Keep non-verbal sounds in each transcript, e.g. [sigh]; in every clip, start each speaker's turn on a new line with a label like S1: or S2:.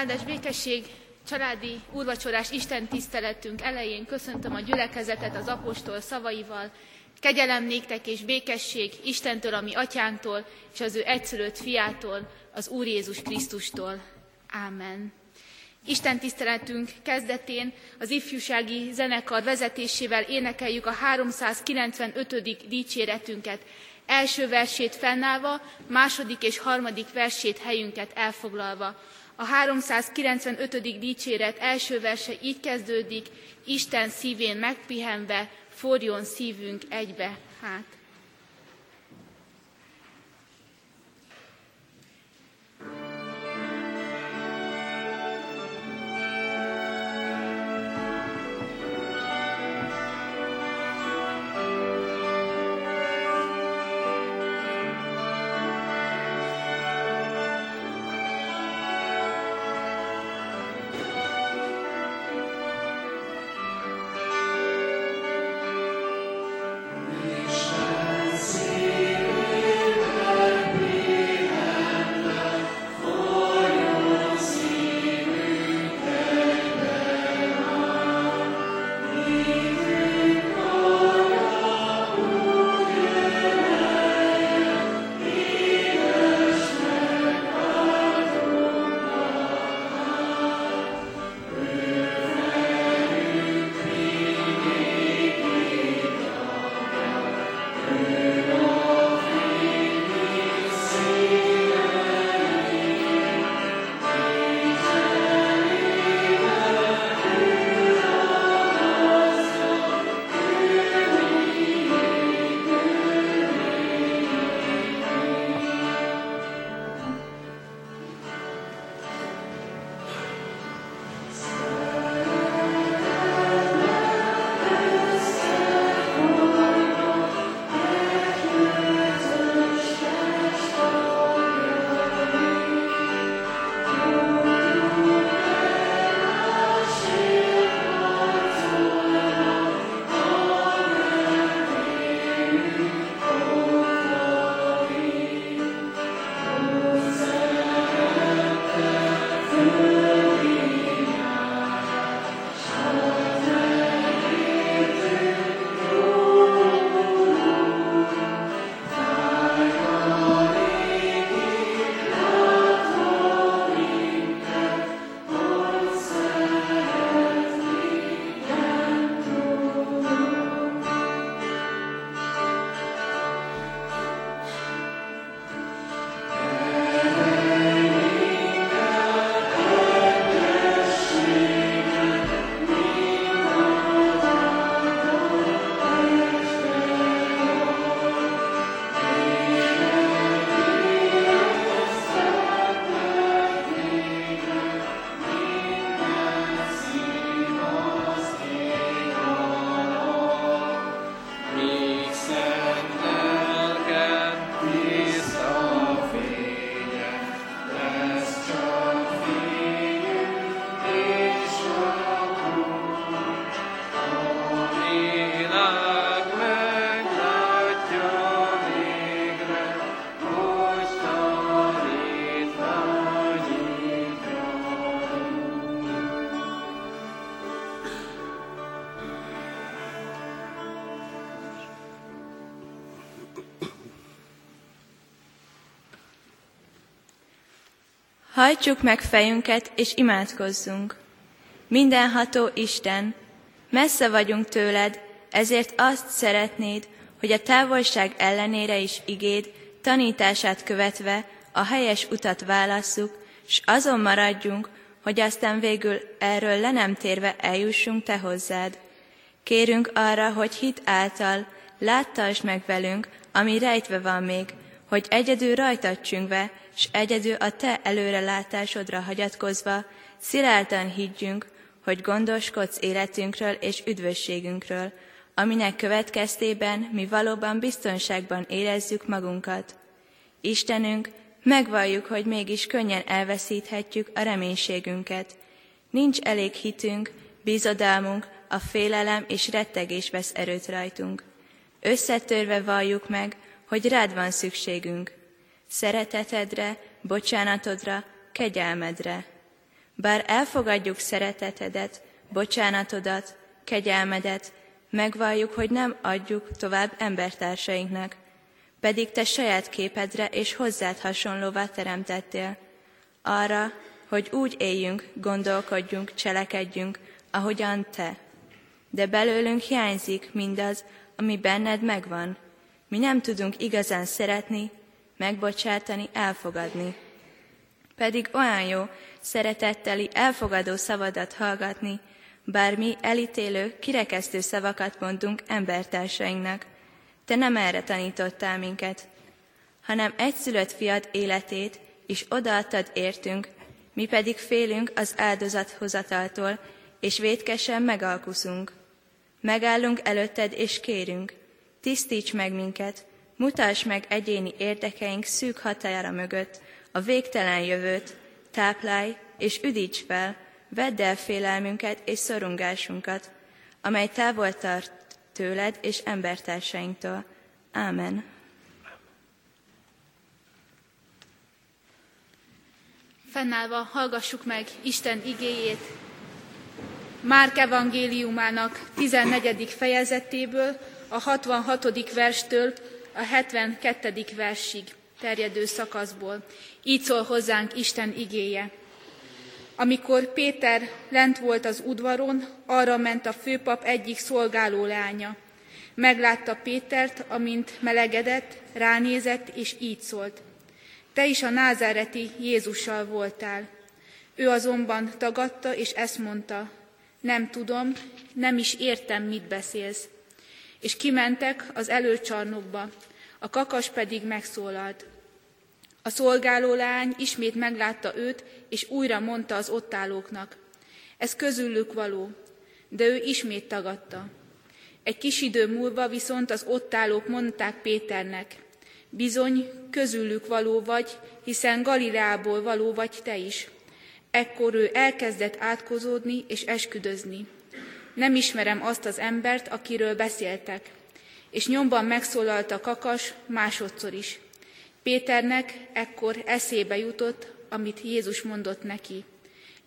S1: Áldás békesség, családi úrvacsorás Isten tiszteletünk elején köszöntöm a gyülekezetet az apostol szavaival. Kegyelem néktek és békesség Istentől, ami atyánktól, és az ő egyszülött fiától, az Úr Jézus Krisztustól. Ámen. Isten tiszteletünk kezdetén az ifjúsági zenekar vezetésével énekeljük a 395. dicséretünket, első versét fennállva, második és harmadik versét helyünket elfoglalva. A 395. dicséret első verse így kezdődik, Isten szívén megpihenve, forjon szívünk egybe hát.
S2: Hajtsuk meg fejünket, és imádkozzunk. Mindenható Isten, messze vagyunk tőled, ezért azt szeretnéd, hogy a távolság ellenére is igéd, tanítását követve a helyes utat válasszuk, s azon maradjunk, hogy aztán végül erről le nem térve eljussunk Te hozzád. Kérünk arra, hogy hit által láttasd meg velünk, ami rejtve van még, hogy egyedül rajtad csüngve, s egyedül a Te előrelátásodra hagyatkozva, szilárdan higgyünk, hogy gondoskodsz életünkről és üdvösségünkről, aminek következtében mi valóban biztonságban érezzük magunkat. Istenünk, megvalljuk, hogy mégis könnyen elveszíthetjük a reménységünket. Nincs elég hitünk, bízodalmunk, a félelem és rettegés vesz erőt rajtunk. Összetörve valljuk meg, hogy rád van szükségünk, szeretetedre, bocsánatodra, kegyelmedre. Bár elfogadjuk szeretetedet, bocsánatodat, kegyelmedet, megvalljuk, hogy nem adjuk tovább embertársainknak, pedig te saját képedre és hozzád hasonlóvá teremtettél, arra, hogy úgy éljünk, gondolkodjunk, cselekedjünk, ahogyan te. De belőlünk hiányzik mindaz, ami benned megvan. Mi nem tudunk igazán szeretni, megbocsátani, elfogadni. Pedig olyan jó szeretetteli, elfogadó szavadat hallgatni, bár mi elítélő, kirekesztő szavakat mondunk embertársainknak. Te nem erre tanítottál minket, hanem egyszülött fiad életét is odaadtad értünk, mi pedig félünk az áldozathozataltól, és vétkesen megalkuszunk. Megállunk előtted, és kérünk, tisztíts meg minket, mutasd meg egyéni érdekeink szűk határa mögött, a végtelen jövőt, táplálj és üdíts fel, vedd el félelmünket és szorongásunkat, amely távol tart tőled és embertársainktól. Ámen.
S1: Fennállva hallgassuk meg Isten igéjét, Márk evangéliumának 14. fejezetéből, a 66. verstől a 72. versig terjedő szakaszból. Így szól hozzánk Isten igéje. Amikor Péter lent volt az udvaron, arra ment a főpap egyik szolgáló lánya. Meglátta Pétert, amint melegedett, ránézett, és így szólt. Te is a názáreti Jézussal voltál. Ő azonban tagadta, és ezt mondta, nem tudom, nem is értem, mit beszélsz. És kimentek az előcsarnokba, a kakas pedig megszólalt. A szolgáló lány ismét meglátta őt, és újra mondta az ott állóknak. Ez közülük való, de ő ismét tagadta. Egy kis idő múlva viszont az ott állók mondták Péternek, bizony közülük való vagy, hiszen Galileából való vagy te is. Ekkor ő elkezdett átkozódni és esküdözni. Nem ismerem azt az embert, akiről beszéltek. És nyomban megszólalt a kakas másodszor is. Péternek ekkor eszébe jutott, amit Jézus mondott neki.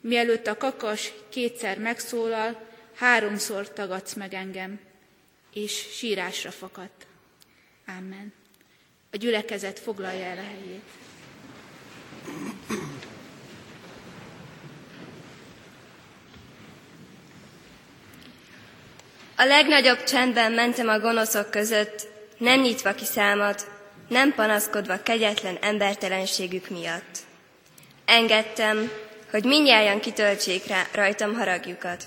S1: Mielőtt a kakas kétszer megszólal, háromszor tagadsz meg engem, és sírásra fakadt. Amen. A gyülekezet foglalja el a helyét.
S3: A legnagyobb csendben mentem a gonoszok között, nem nyitva ki számat, nem panaszkodva kegyetlen embertelenségük miatt. Engedtem, hogy mindjárt kitöltsék rá rajtam haragjukat.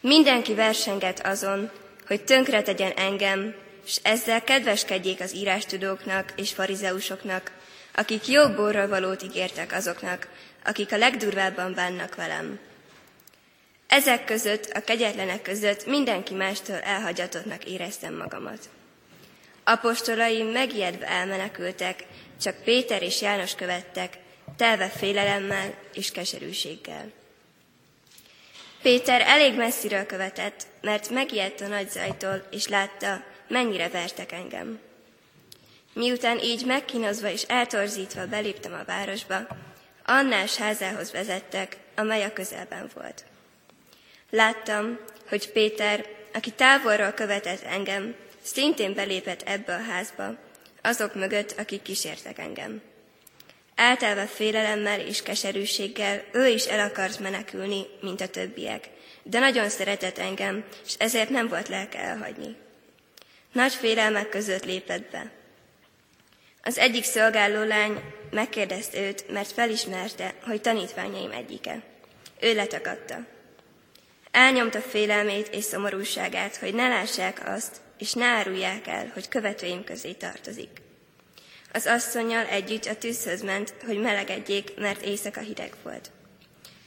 S3: Mindenki versenget azon, hogy tönkre tegyen engem, és ezzel kedveskedjék az írástudóknak és farizeusoknak, akik jobb borra valót ígértek azoknak, akik a legdurvábban bánnak velem. Ezek között, a kegyetlenek között mindenki mástól elhagyatottnak éreztem magamat. Apostolaim megijedve elmenekültek, csak Péter és János követtek, telve félelemmel és keserűséggel. Péter elég messziről követett, mert megijedt a nagy zajtól, és látta, mennyire vertek engem. Miután így megkínozva és eltorzítva beléptem a városba, Annás házához vezettek, amely a közelben volt. Láttam, hogy Péter, aki távolról követett engem, szintén belépett ebbe a házba, azok mögött, akik kísértek engem. Általában félelemmel és keserűséggel ő is el akart menekülni, mint a többiek, de nagyon szeretett engem, és ezért nem volt lelke elhagyni. Nagy félelmek között lépett be. Az egyik szolgáló lány megkérdezte őt, mert felismerte, hogy tanítványaim egyike. Ő letakadta. Elnyomta félelmét és szomorúságát, hogy ne lássák azt, és ne árulják el, hogy követőim közé tartozik. Az asszonyjal együtt a tűzhöz ment, hogy melegedjék, mert éjszaka hideg volt.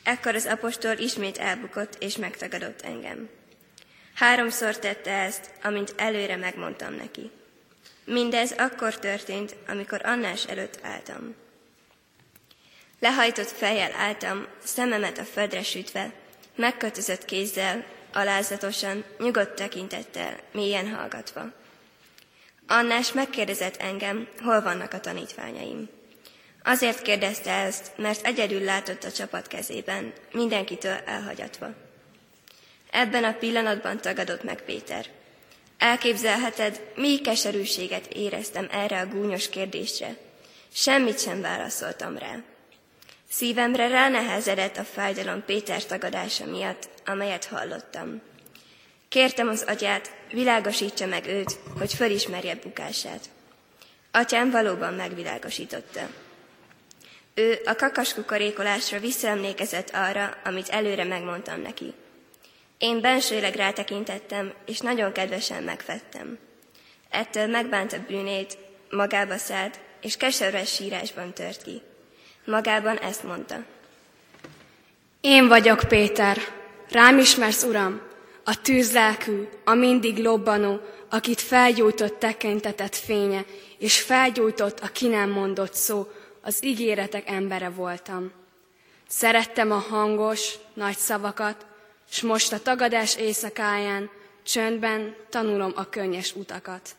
S3: Ekkor az apostol ismét elbukott és megtagadott engem. Háromszor tette ezt, amint előre megmondtam neki. Mindez akkor történt, amikor Annás előtt álltam. Lehajtott fejjel álltam, szememet a földre sütve, megkötözött kézzel, alázatosan, nyugodt tekintettel, mélyen hallgatva. Annás megkérdezett engem, hol vannak a tanítványaim. Azért kérdezte ezt, mert egyedül látott a csapat kezében, mindenkitől elhagyatva. Ebben a pillanatban tagadott meg Péter. Elképzelheted, mi keserűséget éreztem erre a gúnyos kérdésre. Semmit sem válaszoltam rá. Szívemre ránehezedett a fájdalom Péter tagadása miatt, amelyet hallottam. Kértem az atyát, világosítsa meg őt, hogy fölismerje bukását. Atyám valóban megvilágosította. Ő a kakaskukorékolásra visszaemlékezett arra, amit előre megmondtam neki. Én bensőleg rátekintettem, és nagyon kedvesen megfettem. Ettől megbánta bűnét, magába szállt, és keserves sírásban tört ki. Magában ezt mondta.
S4: Én vagyok Péter, rám ismersz, Uram, a tűzlelkű, a mindig lobbanó, akit felgyújtott tekintetett fénye, és felgyújtott a ki nem mondott szó, az ígéretek embere voltam. Szerettem a hangos, nagy szavakat, s most a tagadás éjszakáján csöndben tanulom a könnyes utakat.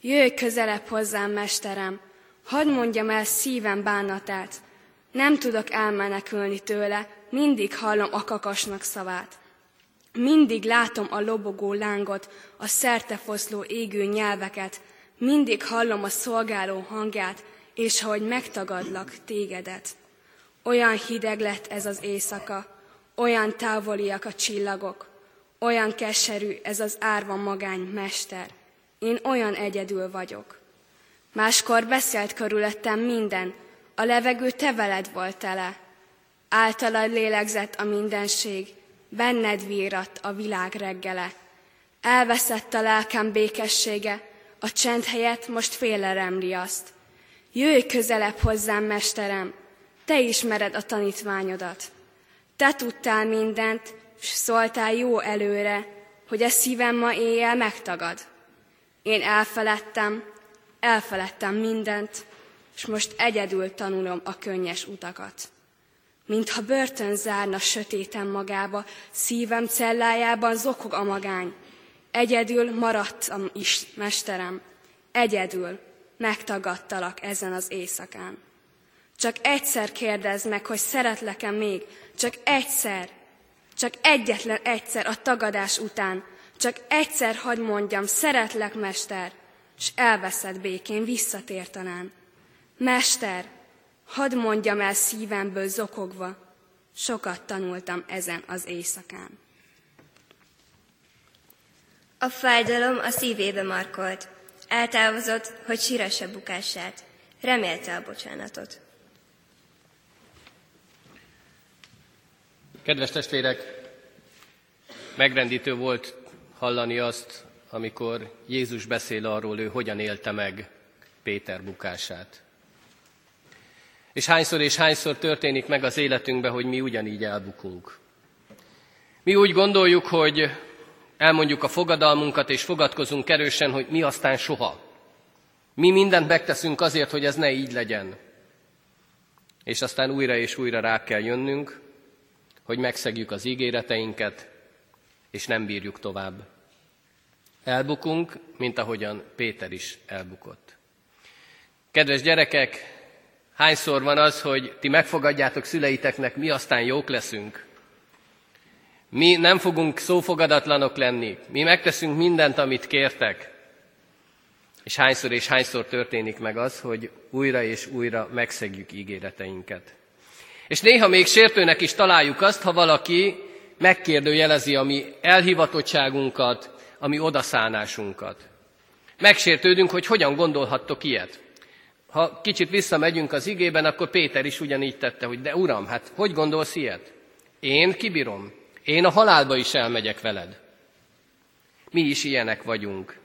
S4: Jöjj közelebb hozzám, mesterem, hadd mondjam el szívem bánatát, nem tudok elmenekülni tőle, mindig hallom a kakasnak szavát. Mindig látom a lobogó lángot, a szertefoszló égő nyelveket, mindig hallom a szolgáló hangját, és ahogy megtagadlak tégedet. Olyan hideg lett ez az éjszaka, olyan távoliak a csillagok, olyan keserű ez az árva magány mester. Én olyan egyedül vagyok. Máskor beszélt körülöttem minden, a levegő te veled volt tele. Általad lélegzett a mindenség, benned vírat a világ reggele. Elveszett a lelkem békessége, a csend helyett most félerem riaszt. Jöjj közelebb hozzám, mesterem, te ismered a tanítványodat. Te tudtál mindent, s szóltál jó előre, hogy a szívem ma éjjel megtagad. Én elfeledtem, elfeledtem mindent, és most egyedül tanulom a könnyes utakat. Mintha börtön zárna sötéten magába, szívem cellájában zokog a magány. Egyedül maradtam is, mesterem, egyedül megtagadtalak ezen az éjszakán. Csak egyszer kérdezd meg, hogy szeretlek-e még, csak egyszer, csak egyetlen egyszer a tagadás után, csak egyszer hagy mondjam, szeretlek, mester, és elveszed békén, visszatér talán. Mester, hadd mondjam el szívemből zokogva, sokat tanultam ezen az éjszakán.
S3: A fájdalom a szívébe markolt. Eltávozott, hogy sírassa bukását. Remélte a bocsánatot.
S5: Kedves testvérek, megrendítő volt hallani azt, amikor Jézus beszél arról, ő hogyan élte meg Péter bukását. És hányszor és hányszor történik meg az életünkben, hogy mi ugyanígy elbukunk. Mi úgy gondoljuk, hogy elmondjuk a fogadalmunkat, és fogadkozunk erősen, hogy mi aztán soha. Mi mindent megteszünk azért, hogy ez ne így legyen. És aztán újra és újra rá kell jönnünk, hogy megszegjük az ígéreteinket, és nem bírjuk tovább. Elbukunk, mint ahogyan Péter is elbukott. Kedves gyerekek, hányszor van az, hogy ti megfogadjátok szüleiteknek, mi aztán jók leszünk? Mi nem fogunk szófogadatlanok lenni, mi megteszünk mindent, amit kértek. És hányszor és hányszor történik meg az, hogy újra és újra megszegjük ígéreteinket. És néha még sértőnek is találjuk azt, ha valaki megkérdőjelezi a mi elhivatottságunkat, a mi odaszánásunkat. Megsértődünk, hogy hogyan gondolhattok ilyet. Ha kicsit visszamegyünk az igében, akkor Péter is ugyanígy tette, hogy de uram, hát hogy gondolsz ilyet? Én kibírom. Én a halálba is elmegyek veled. Mi is ilyenek vagyunk.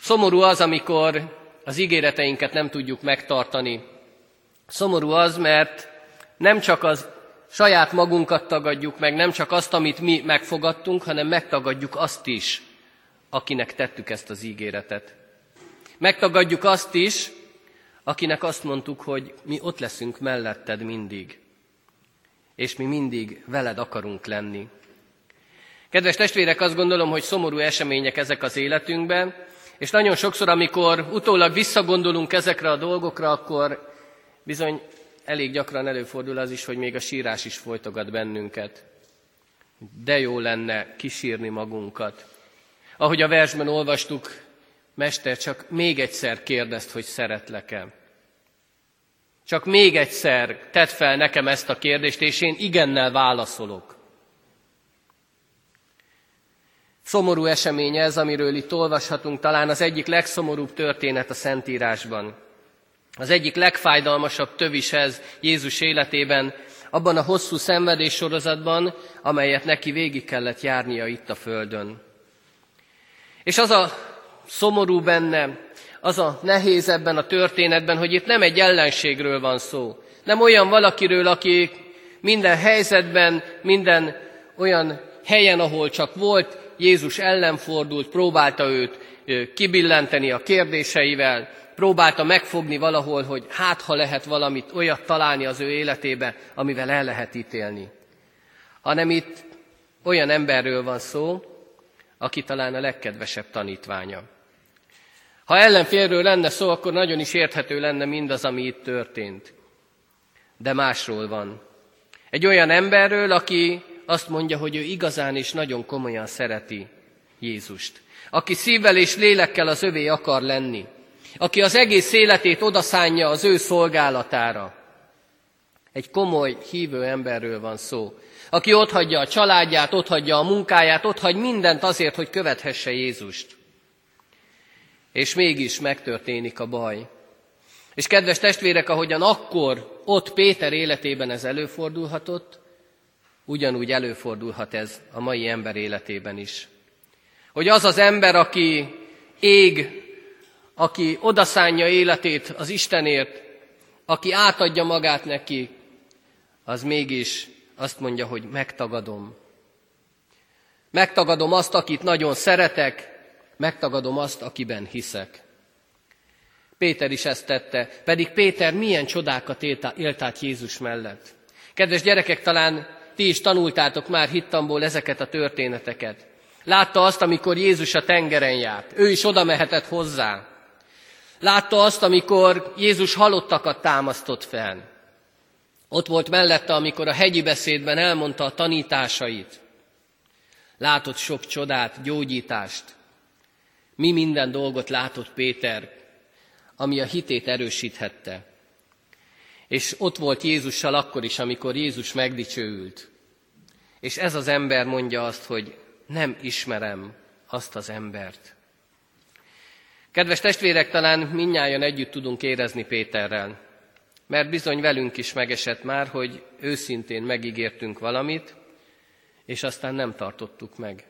S5: Szomorú az, amikor az ígéreteinket nem tudjuk megtartani. Szomorú az, mert nem csak az saját magunkat tagadjuk meg, nem csak azt, amit mi megfogadtunk, hanem megtagadjuk azt is, akinek tettük ezt az ígéretet. Megtagadjuk azt is, akinek azt mondtuk, hogy mi ott leszünk melletted mindig és mi mindig veled akarunk lenni. Kedves testvérek, azt gondolom, hogy szomorú események ezek az életünkben, És nagyon sokszor, amikor utólag visszagondolunk ezekre a dolgokra, akkor bizony elég gyakran előfordul az is, hogy még a sírás is folytogat bennünket. De jó lenne kisírni magunkat. Ahogy a versben olvastuk, Mester, csak még egyszer kérdezt, hogy szeretlek-e. Csak még egyszer tedd fel nekem ezt a kérdést, és én igennel válaszolok. Szomorú esemény ez, amiről itt olvashatunk, talán az egyik legszomorúbb történet a Szentírásban. Az egyik legfájdalmasabb tövis ez Jézus életében, abban a hosszú szenvedés sorozatban, amelyet neki végig kellett járnia itt a Földön. És az a szomorú benne, az a nehéz ebben a történetben, hogy itt nem egy ellenségről van szó. Nem olyan valakiről, aki minden helyzetben, minden olyan helyen, ahol csak volt, Jézus ellenfordult, próbálta őt kibillenteni a kérdéseivel, próbálta megfogni valahol, hogy hát ha lehet valamit olyat találni az ő életébe, amivel el lehet ítélni. Hanem itt olyan emberről van szó, aki talán a legkedvesebb tanítványa. Ha ellenfélről lenne szó, akkor nagyon is érthető lenne mindaz, ami itt történt. De másról van. Egy olyan emberről, aki azt mondja, hogy ő igazán is nagyon komolyan szereti Jézust. Aki szívvel és lélekkel az övé akar lenni. Aki az egész életét odaszánja az ő szolgálatára. Egy komoly, hívő emberről van szó. Aki otthagyja a családját, otthagyja a munkáját, otthagy mindent azért, hogy követhesse Jézust. És mégis megtörténik a baj. És kedves testvérek, ahogyan akkor ott Péter életében ez előfordulhatott, ugyanúgy előfordulhat ez a mai ember életében is. Hogy az az ember, aki ég, aki odaszánja életét az Istenért, aki átadja magát neki, az mégis azt mondja, hogy megtagadom. Megtagadom azt, akit nagyon szeretek, megtagadom azt, akiben hiszek. Péter is ezt tette, pedig Péter milyen csodákat élt át Jézus mellett. Kedves gyerekek, talán ti is tanultátok már hittamból ezeket a történeteket. Látta azt, amikor Jézus a tengeren járt. Ő is oda mehetett hozzá. Látta azt, amikor Jézus halottakat támasztott fel. Ott volt mellette, amikor a hegyi beszédben elmondta a tanításait. Látott sok csodát, gyógyítást. Mi minden dolgot látott Péter, ami a hitét erősíthette. És ott volt Jézussal akkor is, amikor Jézus megdicsőült. És ez az ember mondja azt, hogy nem ismerem azt az embert. Kedves testvérek, talán minnyáján együtt tudunk érezni Péterrel, mert bizony velünk is megesett már, hogy őszintén megígértünk valamit, és aztán nem tartottuk meg.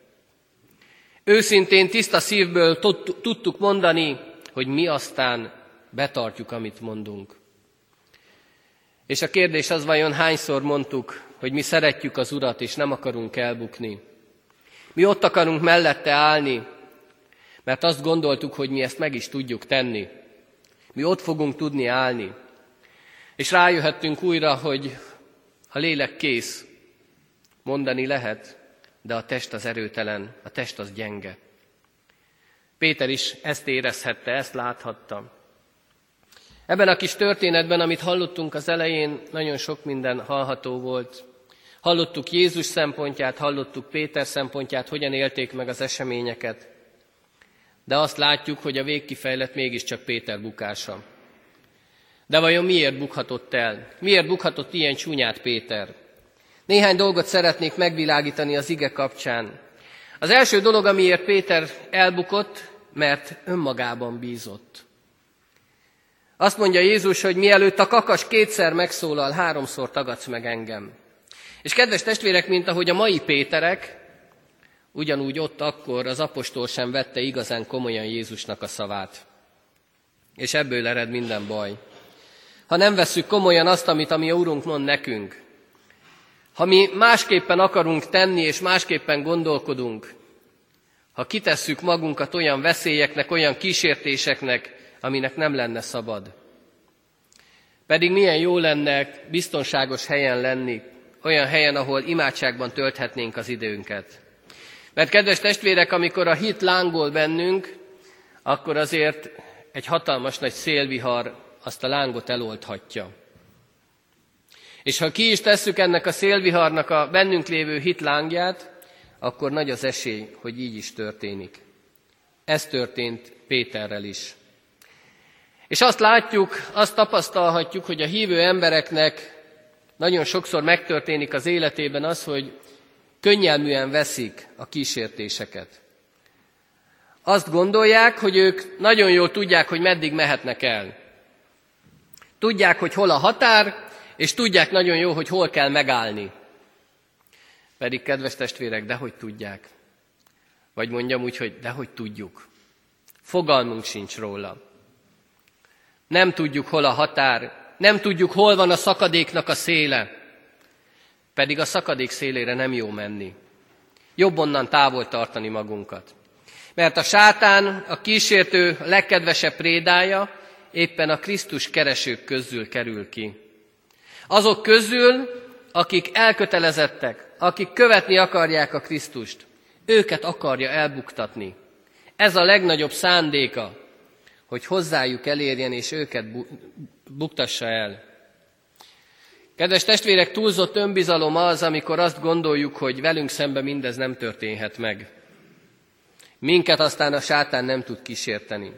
S5: Őszintén, tiszta szívből tudtuk mondani, hogy mi aztán betartjuk, amit mondunk. És a kérdés az vajon hányszor mondtuk, hogy mi szeretjük az Urat, és nem akarunk elbukni. Mi ott akarunk mellette állni, mert azt gondoltuk, hogy mi ezt meg is tudjuk tenni. Mi ott fogunk tudni állni. És rájöhettünk újra, hogy a lélek kész, mondani lehet, de a test az erőtelen, a test az gyenge. Péter is ezt érezhette, ezt láthatta. Ebben a kis történetben, amit hallottunk az elején, nagyon sok minden hallható volt. Hallottuk Jézus szempontját, hallottuk Péter szempontját, hogyan élték meg az eseményeket. De azt látjuk, hogy a végkifejlet mégiscsak Péter bukása. De vajon miért bukhatott el? Miért bukhatott ilyen csúnyát Péter? Néhány dolgot szeretnék megvilágítani az ige kapcsán. Az első dolog, amiért Péter elbukott, mert önmagában bízott. Azt mondja Jézus, hogy mielőtt a kakas kétszer megszólal, háromszor tagadsz meg engem. És kedves testvérek, mint ahogy a mai Péterek, ugyanúgy ott akkor az apostol sem vette igazán komolyan Jézusnak a szavát. És ebből ered minden baj. Ha nem vesszük komolyan azt, amit a mi Úrunk mond nekünk, ha mi másképpen akarunk tenni, és másképpen gondolkodunk, ha kitesszük magunkat olyan veszélyeknek, olyan kísértéseknek, aminek nem lenne szabad. Pedig milyen jó lenne biztonságos helyen lenni, olyan helyen, ahol imádságban tölthetnénk az időnket. Mert kedves testvérek, amikor a hit lángol bennünk, akkor azért egy hatalmas nagy szélvihar azt a lángot elolthatja. És ha ki is tesszük ennek a szélviharnak a bennünk lévő hitlángját, akkor nagy az esély, hogy így is történik. Ez történt Péterrel is. És azt látjuk, azt tapasztalhatjuk, hogy a hívő embereknek nagyon sokszor megtörténik az életében az, hogy könnyelműen veszik a kísértéseket. Azt gondolják, hogy ők nagyon jól tudják, hogy meddig mehetnek el. Tudják, hogy hol a határ, és tudják nagyon jó, hogy hol kell megállni. Pedig, kedves testvérek, dehogy tudják. Vagy mondjam úgy, hogy dehogy tudjuk. Fogalmunk sincs róla. Nem tudjuk, hol a határ, nem tudjuk, hol van a szakadéknak a széle. Pedig a szakadék szélére nem jó menni. Jobb onnan távol tartani magunkat. Mert a sátán, a kísértő legkedvesebb prédája éppen a Krisztus keresők közül kerül ki. Azok közül, akik elkötelezettek, akik követni akarják a Krisztust, őket akarja elbuktatni. Ez a legnagyobb szándéka, hogy hozzájuk elérjen és őket buktassa el. Kedves testvérek, túlzott önbizalom az, amikor azt gondoljuk, hogy velünk szemben mindez nem történhet meg. Minket aztán a sátán nem tud kísérteni.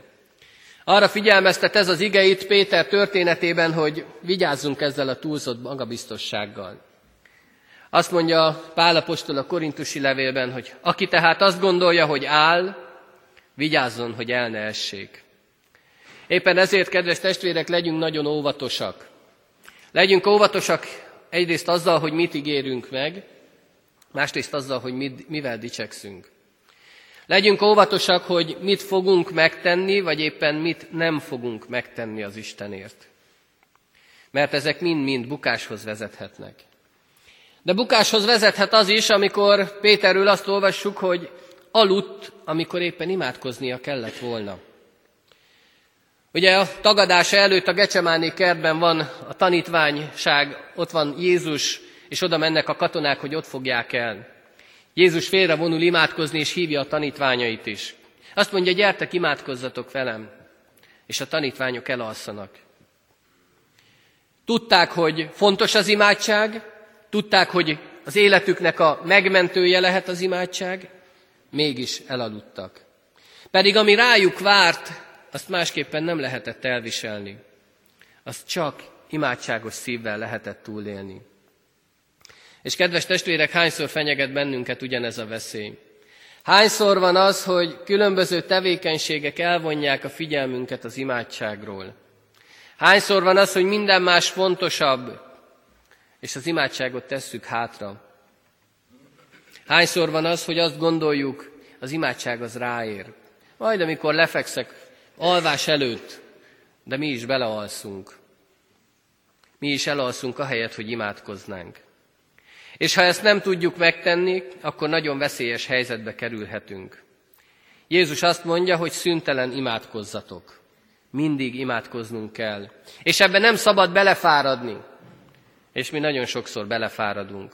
S5: Arra figyelmeztet ez az igeit Péter történetében, hogy vigyázzunk ezzel a túlzott magabiztossággal. Azt mondja Pálapostól a korintusi levélben, hogy aki tehát azt gondolja, hogy áll, vigyázzon, hogy el ne essék. Éppen ezért, kedves testvérek, legyünk nagyon óvatosak. Legyünk óvatosak egyrészt azzal, hogy mit ígérünk meg, másrészt azzal, hogy mit, mivel dicsekszünk. Legyünk óvatosak, hogy mit fogunk megtenni, vagy éppen mit nem fogunk megtenni az Istenért. Mert ezek mind-mind bukáshoz vezethetnek. De bukáshoz vezethet az is, amikor Péterről azt olvassuk, hogy aludt, amikor éppen imádkoznia kellett volna. Ugye a tagadása előtt a Gecsemáné kertben van a tanítványság, ott van Jézus, és oda mennek a katonák, hogy ott fogják el. Jézus félre vonul imádkozni, és hívja a tanítványait is. Azt mondja, gyertek, imádkozzatok velem. És a tanítványok elalszanak. Tudták, hogy fontos az imádság, tudták, hogy az életüknek a megmentője lehet az imádság, mégis elaludtak. Pedig ami rájuk várt, azt másképpen nem lehetett elviselni. Azt csak imádságos szívvel lehetett túlélni. És kedves testvérek, hányszor fenyeget bennünket ugyanez a veszély? Hányszor van az, hogy különböző tevékenységek elvonják a figyelmünket az imádságról? Hányszor van az, hogy minden más fontosabb, és az imádságot tesszük hátra? Hányszor van az, hogy azt gondoljuk, az imádság az ráér? Majd amikor lefekszek alvás előtt, de mi is belealszunk. Mi is elalszunk ahelyett, hogy imádkoznánk. És ha ezt nem tudjuk megtenni, akkor nagyon veszélyes helyzetbe kerülhetünk. Jézus azt mondja, hogy szüntelen imádkozzatok. Mindig imádkoznunk kell. És ebben nem szabad belefáradni. És mi nagyon sokszor belefáradunk.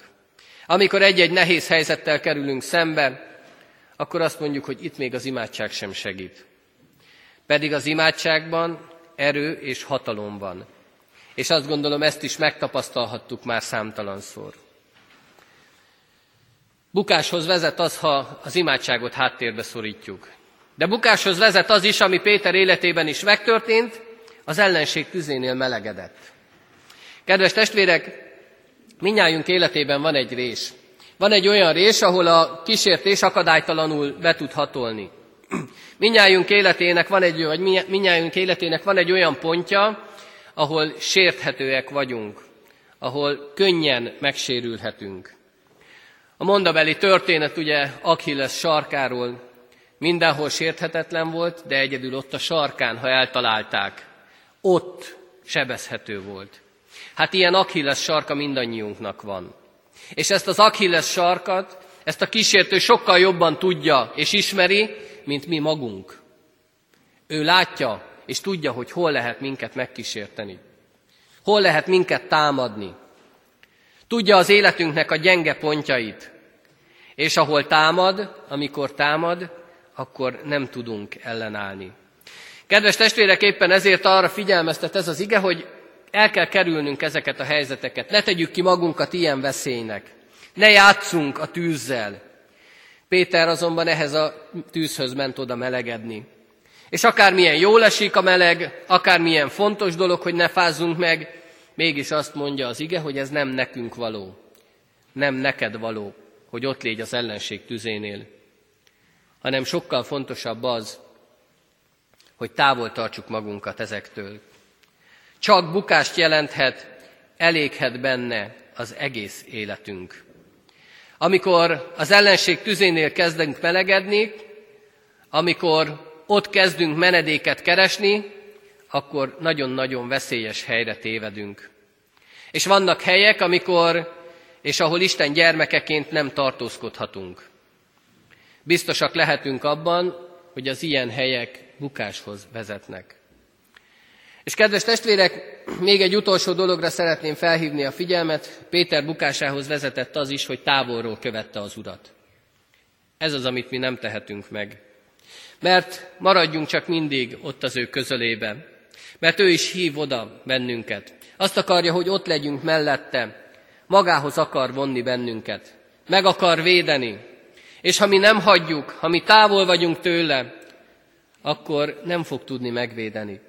S5: Amikor egy-egy nehéz helyzettel kerülünk szembe, akkor azt mondjuk, hogy itt még az imádság sem segít. Pedig az imádságban erő és hatalom van. És azt gondolom, ezt is megtapasztalhattuk már számtalanszor. Bukáshoz vezet az, ha az imádságot háttérbe szorítjuk. De bukáshoz vezet az is, ami Péter életében is megtörtént, az ellenség tüzénél melegedett. Kedves testvérek, minnyájunk életében van egy rés. Van egy olyan rés, ahol a kísértés akadálytalanul be tud hatolni. Minnyájunk életének van egy, vagy minnyájunk életének van egy olyan pontja, ahol sérthetőek vagyunk, ahol könnyen megsérülhetünk. A mondabeli történet ugye Achilles sarkáról mindenhol sérthetetlen volt, de egyedül ott a sarkán, ha eltalálták, ott sebezhető volt. Hát ilyen Achilles sarka mindannyiunknak van. És ezt az Achilles sarkat, ezt a kísértő sokkal jobban tudja és ismeri, mint mi magunk. Ő látja és tudja, hogy hol lehet minket megkísérteni. Hol lehet minket támadni. Tudja az életünknek a gyenge pontjait. És ahol támad, amikor támad, akkor nem tudunk ellenállni. Kedves testvérek, éppen ezért arra figyelmeztet ez az ige, hogy el kell kerülnünk ezeket a helyzeteket. Ne tegyük ki magunkat ilyen veszélynek. Ne játszunk a tűzzel. Péter azonban ehhez a tűzhöz ment oda melegedni. És akármilyen jól esik a meleg, akármilyen fontos dolog, hogy ne fázzunk meg, mégis azt mondja az ige, hogy ez nem nekünk való. Nem neked való, hogy ott légy az ellenség tüzénél. Hanem sokkal fontosabb az, hogy távol tartsuk magunkat ezektől. Csak bukást jelenthet, eléghet benne az egész életünk. Amikor az ellenség tüzénél kezdünk melegedni, amikor ott kezdünk menedéket keresni, akkor nagyon-nagyon veszélyes helyre tévedünk. És vannak helyek, amikor, és ahol Isten gyermekeként nem tartózkodhatunk. Biztosak lehetünk abban, hogy az ilyen helyek bukáshoz vezetnek. És kedves testvérek, még egy utolsó dologra szeretném felhívni a figyelmet. Péter bukásához vezetett az is, hogy távolról követte az urat. Ez az, amit mi nem tehetünk meg. Mert maradjunk csak mindig ott az ő közölében. Mert ő is hív oda bennünket. Azt akarja, hogy ott legyünk mellette. Magához akar vonni bennünket. Meg akar védeni. És ha mi nem hagyjuk, ha mi távol vagyunk tőle, akkor nem fog tudni megvédeni.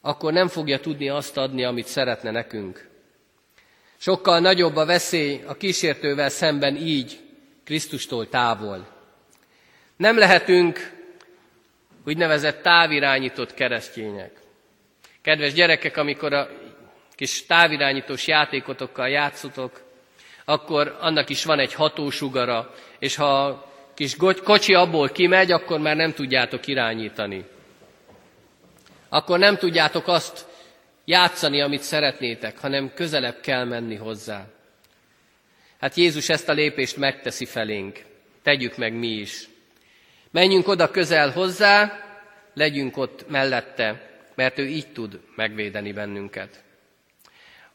S5: Akkor nem fogja tudni azt adni, amit szeretne nekünk. Sokkal nagyobb a veszély a kísértővel szemben így, Krisztustól távol. Nem lehetünk úgynevezett távirányított keresztények. Kedves gyerekek, amikor a kis távirányítós játékotokkal játszotok, akkor annak is van egy hatósugara, és ha kis kocsi abból kimegy, akkor már nem tudjátok irányítani. Akkor nem tudjátok azt játszani, amit szeretnétek, hanem közelebb kell menni hozzá. Hát Jézus ezt a lépést megteszi felénk. Tegyük meg mi is. Menjünk oda közel hozzá, legyünk ott mellette, mert ő így tud megvédeni bennünket.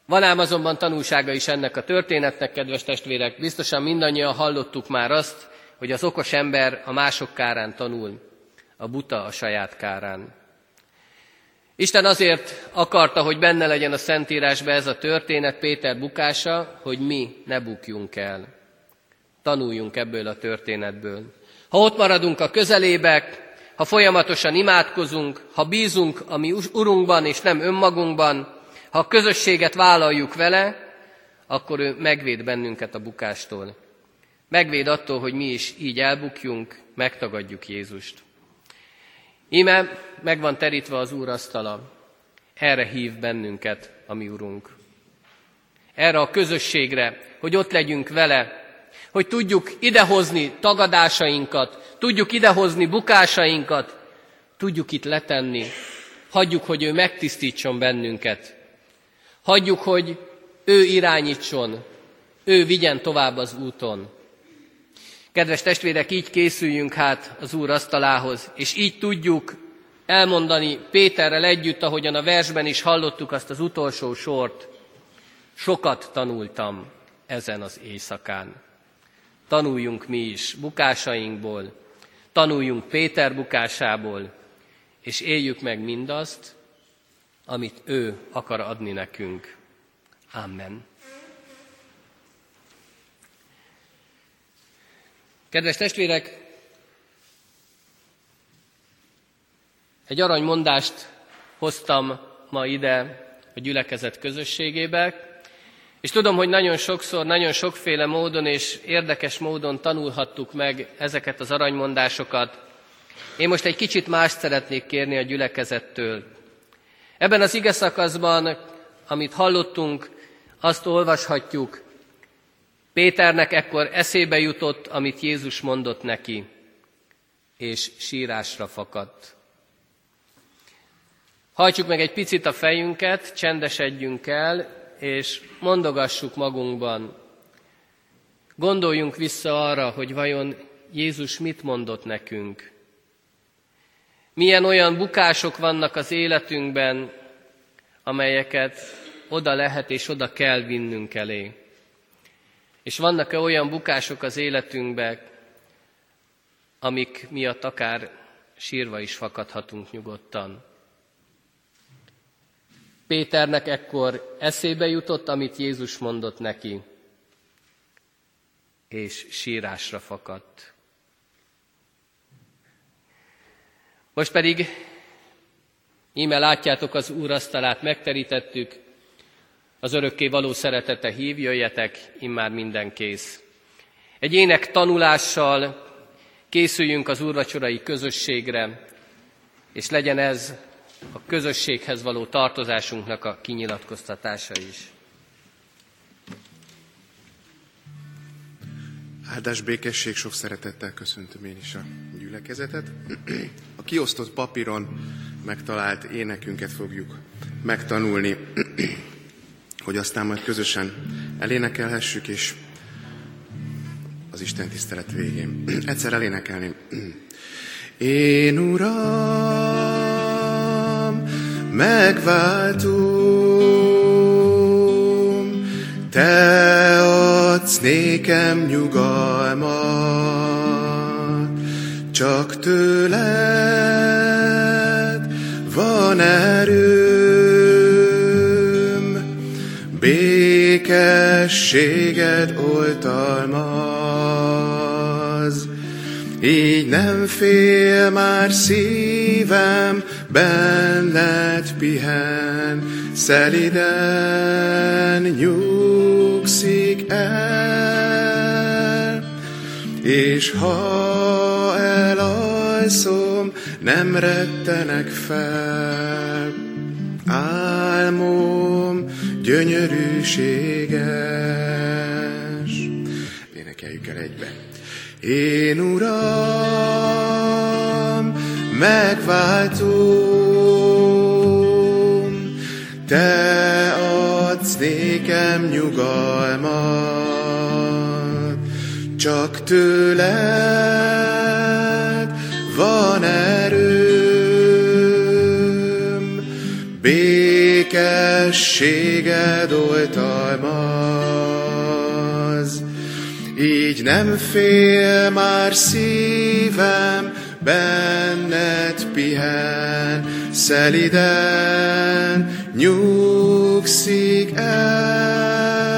S5: Van ám azonban tanulsága is ennek a történetnek, kedves testvérek, biztosan mindannyian hallottuk már azt, hogy az okos ember a mások kárán tanul, a buta a saját kárán. Isten azért akarta, hogy benne legyen a Szentírásban ez a történet, Péter bukása, hogy mi ne bukjunk el. Tanuljunk ebből a történetből. Ha ott maradunk a közelébe, ha folyamatosan imádkozunk, ha bízunk a mi Urunkban és nem önmagunkban, ha a közösséget vállaljuk vele, akkor ő megvéd bennünket a bukástól. Megvéd attól, hogy mi is így elbukjunk, megtagadjuk Jézust. Íme meg van terítve az Úr asztala. Erre hív bennünket a mi Urunk. Erre a közösségre, hogy ott legyünk vele, hogy tudjuk idehozni tagadásainkat, tudjuk idehozni bukásainkat, tudjuk itt letenni, hagyjuk, hogy ő megtisztítson bennünket, hagyjuk, hogy ő irányítson, ő vigyen tovább az úton. Kedves testvérek, így készüljünk hát az Úr asztalához, és így tudjuk elmondani Péterrel együtt, ahogyan a versben is hallottuk azt az utolsó sort. Sokat tanultam ezen az éjszakán. Tanuljunk mi is bukásainkból, tanuljunk Péter bukásából, és éljük meg mindazt, amit ő akar adni nekünk. Amen. Kedves testvérek, egy aranymondást hoztam ma ide a gyülekezet közösségébe, és tudom, hogy nagyon sokszor, nagyon sokféle módon és érdekes módon tanulhattuk meg ezeket az aranymondásokat. Én most egy kicsit mást szeretnék kérni a gyülekezettől. Ebben az ige szakaszban, amit hallottunk, azt olvashatjuk, Péternek ekkor eszébe jutott, amit Jézus mondott neki, és sírásra fakadt. Hajtsuk meg egy picit a fejünket, csendesedjünk el, és mondogassuk magunkban. Gondoljunk vissza arra, hogy vajon Jézus mit mondott nekünk. Milyen olyan bukások vannak az életünkben, amelyeket oda lehet és oda kell vinnünk elé. És vannak-e olyan bukások az életünkben, amik miatt akár sírva is fakadhatunk nyugodtan. Péternek ekkor eszébe jutott, amit Jézus mondott neki, és sírásra fakadt. Most pedig íme látjátok az úrasztalát, megterítettük, az örökké való szeretete hív, jöjjetek, immár minden kész. Egy ének tanulással készüljünk az úrvacsorai közösségre, és legyen ez a közösséghez való tartozásunknak a kinyilatkoztatása is.
S6: Áldás békesség, sok szeretettel köszöntöm én is a gyülekezetet. [clears throat] A kiosztott papíron megtalált énekünket fogjuk megtanulni, [clears throat] hogy aztán majd közösen elénekelhessük, és az Isten tisztelet végén. [clears throat] Egyszer elénekelni. Én Uram, megváltom, Te adsz nékem nyugalmat, csak tőled van erőm, békességed oltalmaz. Így nem fél már szívem, benned pihen, szeliden nyugszik el. És ha elalszom, nem rettenek fel, álmom gyönyörűséges. Énekeljük el egybe. Én Uram, megváltom, Te adsz nékem nyugalmat, csak tőled van erőm, békességed oltalmaz. Így nem fél már szívem, benned pihen, szeliden nyugszik el,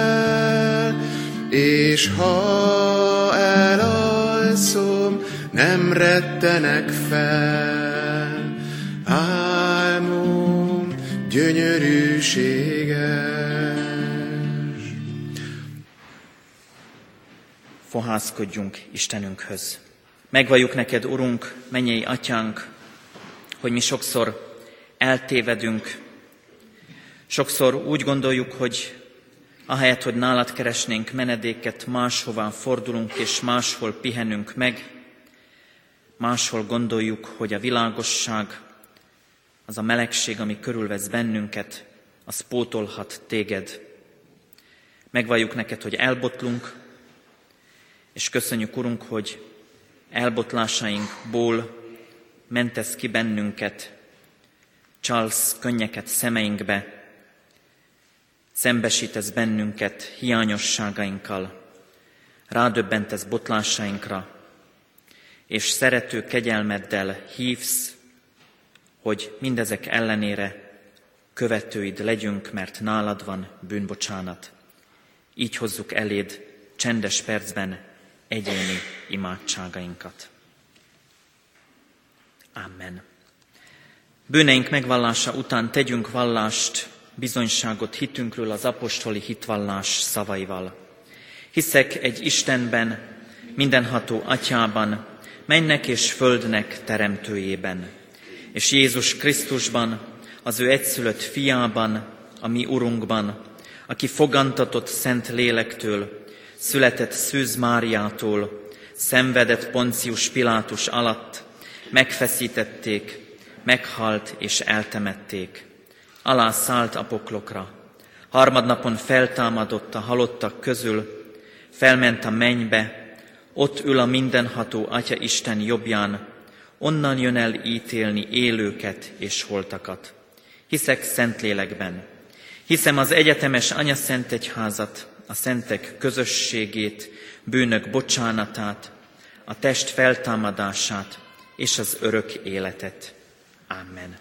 S6: és ha elalszom, nem rettenek fel, álmom gyönyörűséges.
S7: Fohászkodjunk Istenünkhöz. Megvalljuk neked, Urunk, mennyei atyánk, hogy mi sokszor eltévedünk, sokszor úgy gondoljuk, hogy ahelyett, hogy nálad keresnénk menedéket, máshová fordulunk és máshol pihenünk meg, máshol gondoljuk, hogy a világosság, az a melegség, ami körülvesz bennünket, az pótolhat téged. Megvalljuk neked, hogy elbotlunk, és köszönjük, Urunk, hogy elbotlásainkból mentesz ki bennünket, csalsz könnyeket szemeinkbe, szembesítesz bennünket hiányosságainkkal, rádöbbentesz botlásainkra, és szerető kegyelmeddel hívsz, hogy mindezek ellenére követőid legyünk, mert nálad van bűnbocsánat. Így hozzuk eléd csendes percben egyéni imádságainkat. Amen. Bűneink megvallása után tegyünk vallást, bizonyságot hitünkről az apostoli hitvallás szavaival. Hiszek egy Istenben, mindenható atyában, mennek és földnek teremtőjében, és Jézus Krisztusban, az ő egyszülött fiában, a mi Urunkban, aki fogantatott szent lélektől, született Szűz Máriától, szenvedett Poncius Pilátus alatt, megfeszítették, meghalt és eltemették. Alá szállt a poklokra. Harmadnapon feltámadott a halottak közül, felment a mennybe, ott ül a mindenható Atya Isten jobbján, onnan jön el ítélni élőket és holtakat. Hiszek Szentlélekben. Hiszem az egyetemes Anya Szent Egyházat, a szentek közösségét, bűnök bocsánatát, a test feltámadását
S6: és az örök életet. Amen.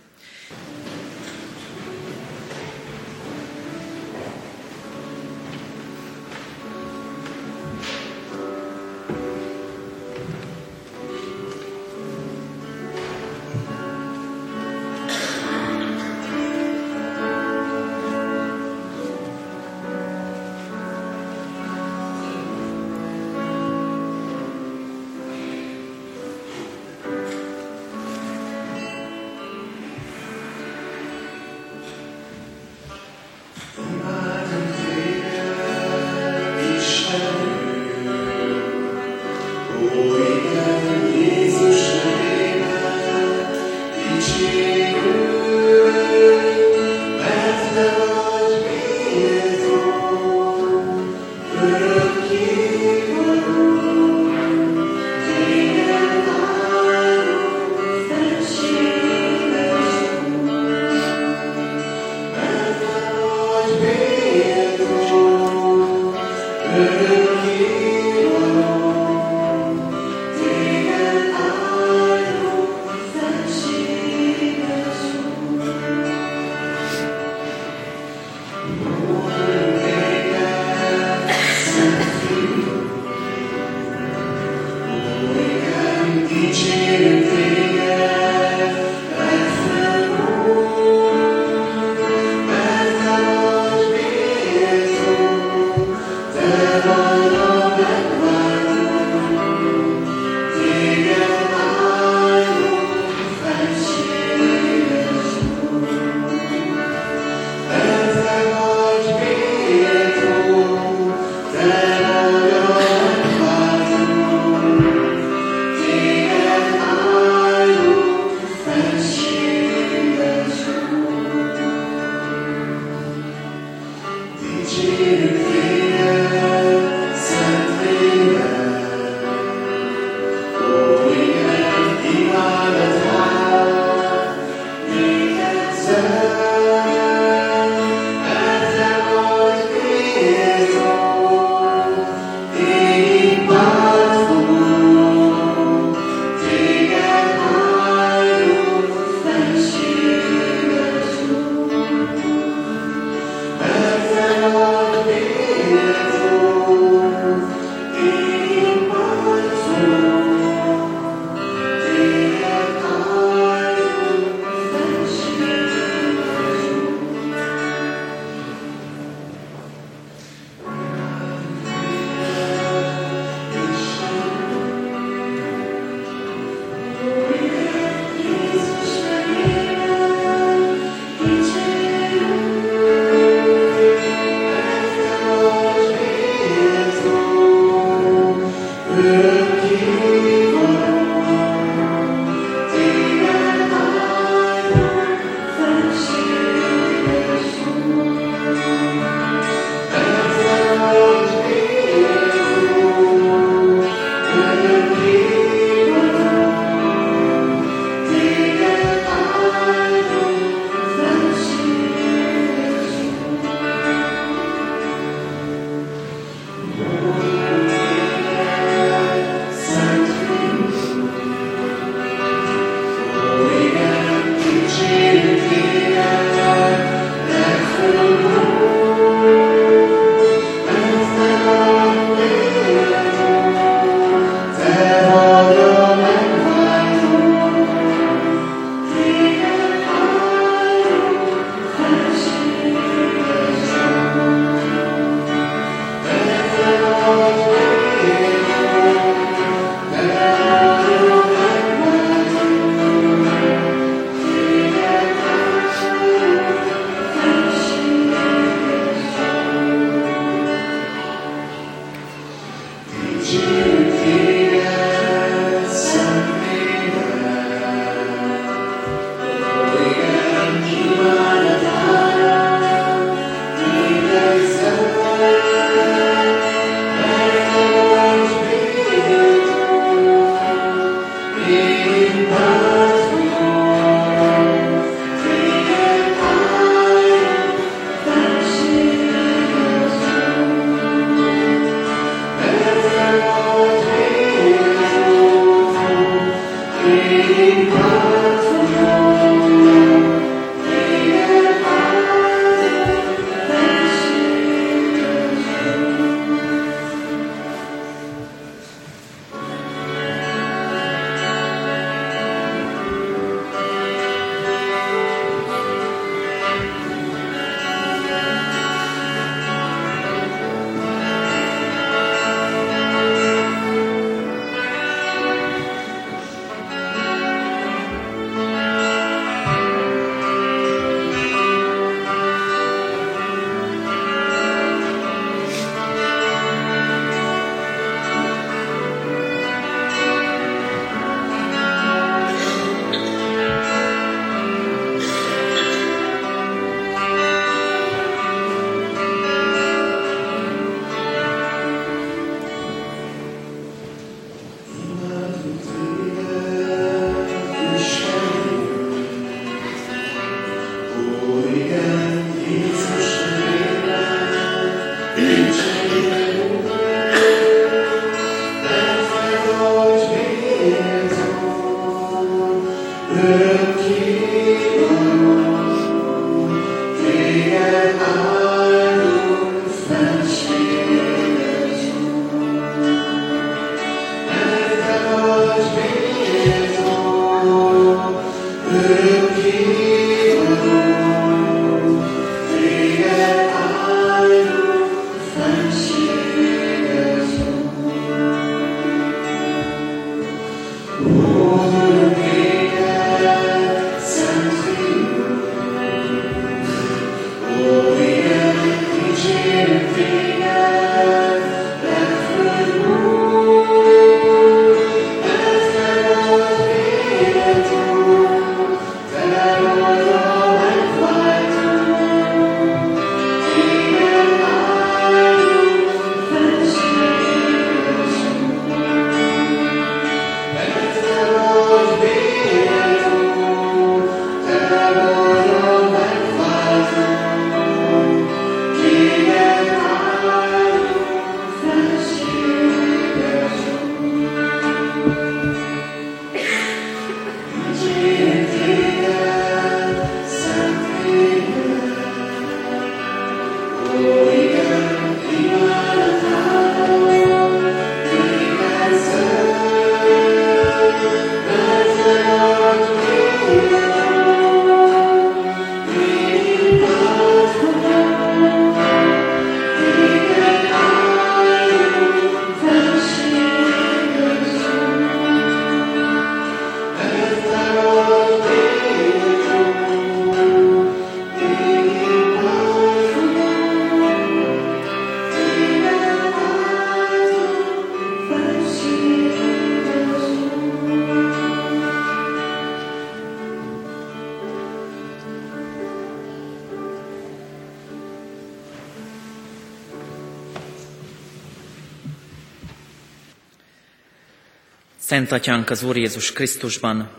S7: Szent Atyánk az Úr Jézus Krisztusban,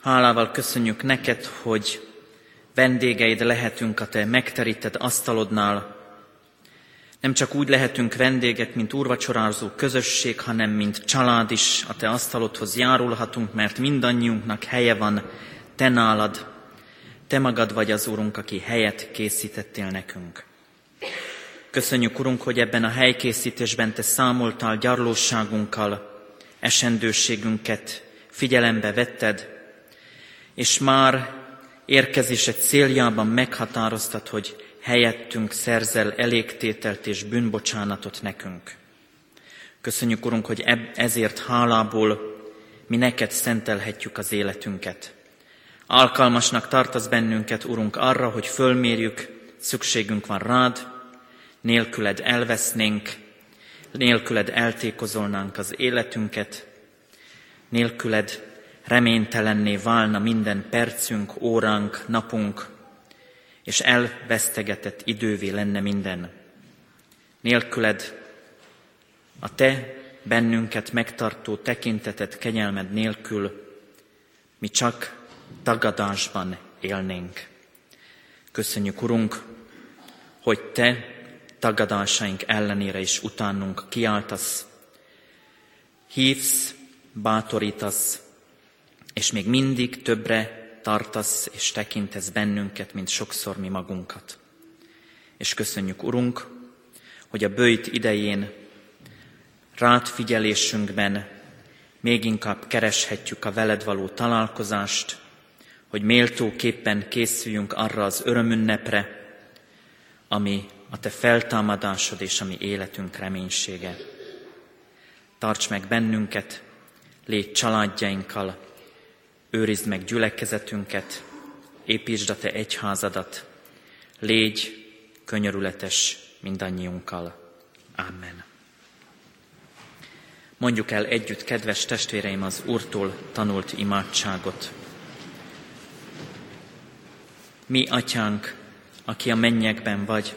S7: hálával köszönjük neked, hogy vendégeid lehetünk a te megterített asztalodnál. Nem csak úgy lehetünk vendégek, mint úrvacsorázó közösség, hanem mint család is a te asztalodhoz járulhatunk, mert mindannyiunknak helye van te nálad. Te magad vagy az Úrunk, aki helyet készítettél nekünk. Köszönjük, Urunk, hogy ebben a helykészítésben Te számoltál gyarlóságunkkal, esendőségünket figyelembe vetted, és már érkezésed céljában meghatároztad, hogy helyettünk szerzel elégtételt és bűnbocsánatot nekünk. Köszönjük, Urunk, hogy ezért hálából mi neked szentelhetjük az életünket. Alkalmasnak tartasz bennünket, Urunk, arra, hogy fölmérjük, szükségünk van rád, nélküled elvesznénk, nélküled eltékozolnánk az életünket, nélküled reménytelenné válna minden percünk, óránk, napunk, és elvesztegetett idővé lenne minden. Nélküled a Te bennünket megtartó tekintetet kegyelmed nélkül mi csak tagadásban élnénk. Köszönjük, Urunk, hogy Te tagadásaink ellenére is utánunk kiáltasz, hívsz, bátorítasz, és még mindig többre tartasz és tekintesz bennünket, mint sokszor mi magunkat. És köszönjük, Urunk, hogy a bőjt idején rád figyelésünkben még inkább kereshetjük a veled való találkozást, hogy méltóképpen készüljünk arra az örömünnepre, ami a te feltámadásod és a mi életünk reménysége. Tarts meg bennünket, légy családjainkkal, őrizd meg gyülekezetünket, építsd a te egyházadat, légy könyörületes mindannyiunkkal. Amen. Mondjuk el együtt, kedves testvéreim, az Úrtól tanult imádságot. Mi, Atyánk, aki a mennyekben vagy,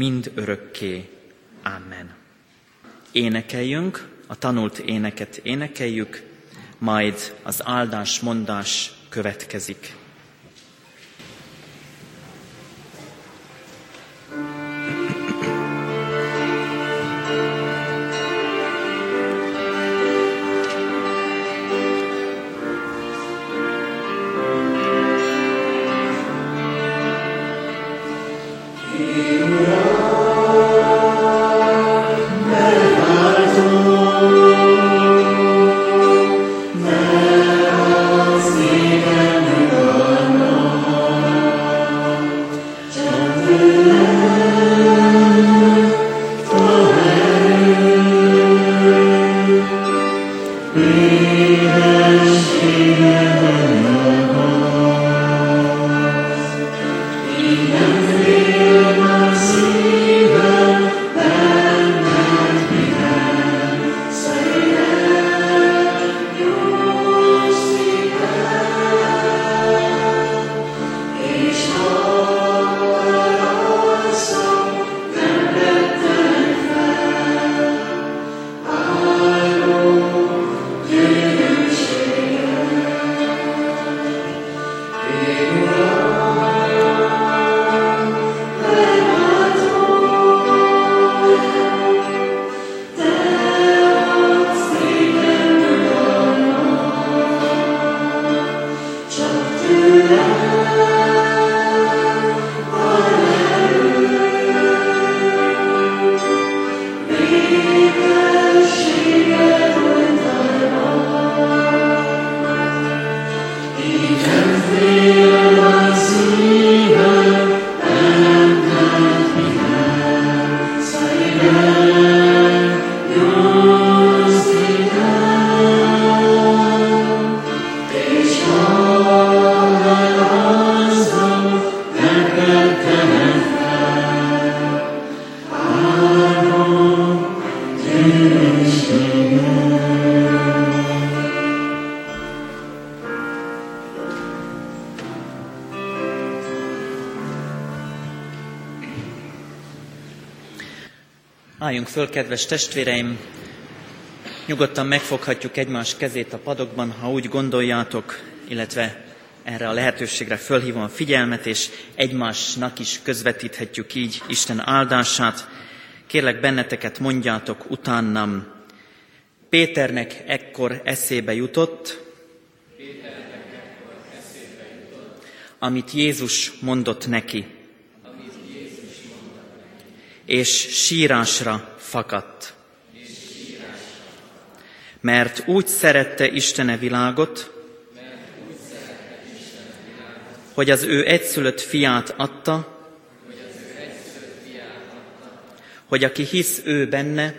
S7: mind örökké. Amen. Énekeljünk, a tanult éneket énekeljük, majd az áldás mondás következik. Föl, kedves testvéreim! Nyugodtan megfoghatjuk egymás kezét a padokban, ha úgy gondoljátok, illetve erre a lehetőségre fölhívom a figyelmet, és egymásnak is közvetíthetjük így Isten áldását. Kérlek benneteket mondjátok utánam. Péternek ekkor eszébe jutott, amit Jézus mondott neki és sírásra fakadt. Mert úgy szerette Istene világot, hogy az ő egyszülött fiát adta, hogy aki hisz ő benne,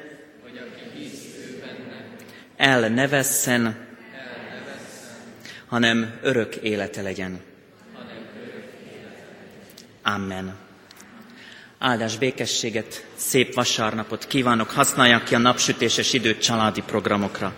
S7: el ne vesszen, hanem örök élete legyen. Amen. Áldás békességet, szép vasárnapot kívánok, használják ki a napsütéses időt családi programokra.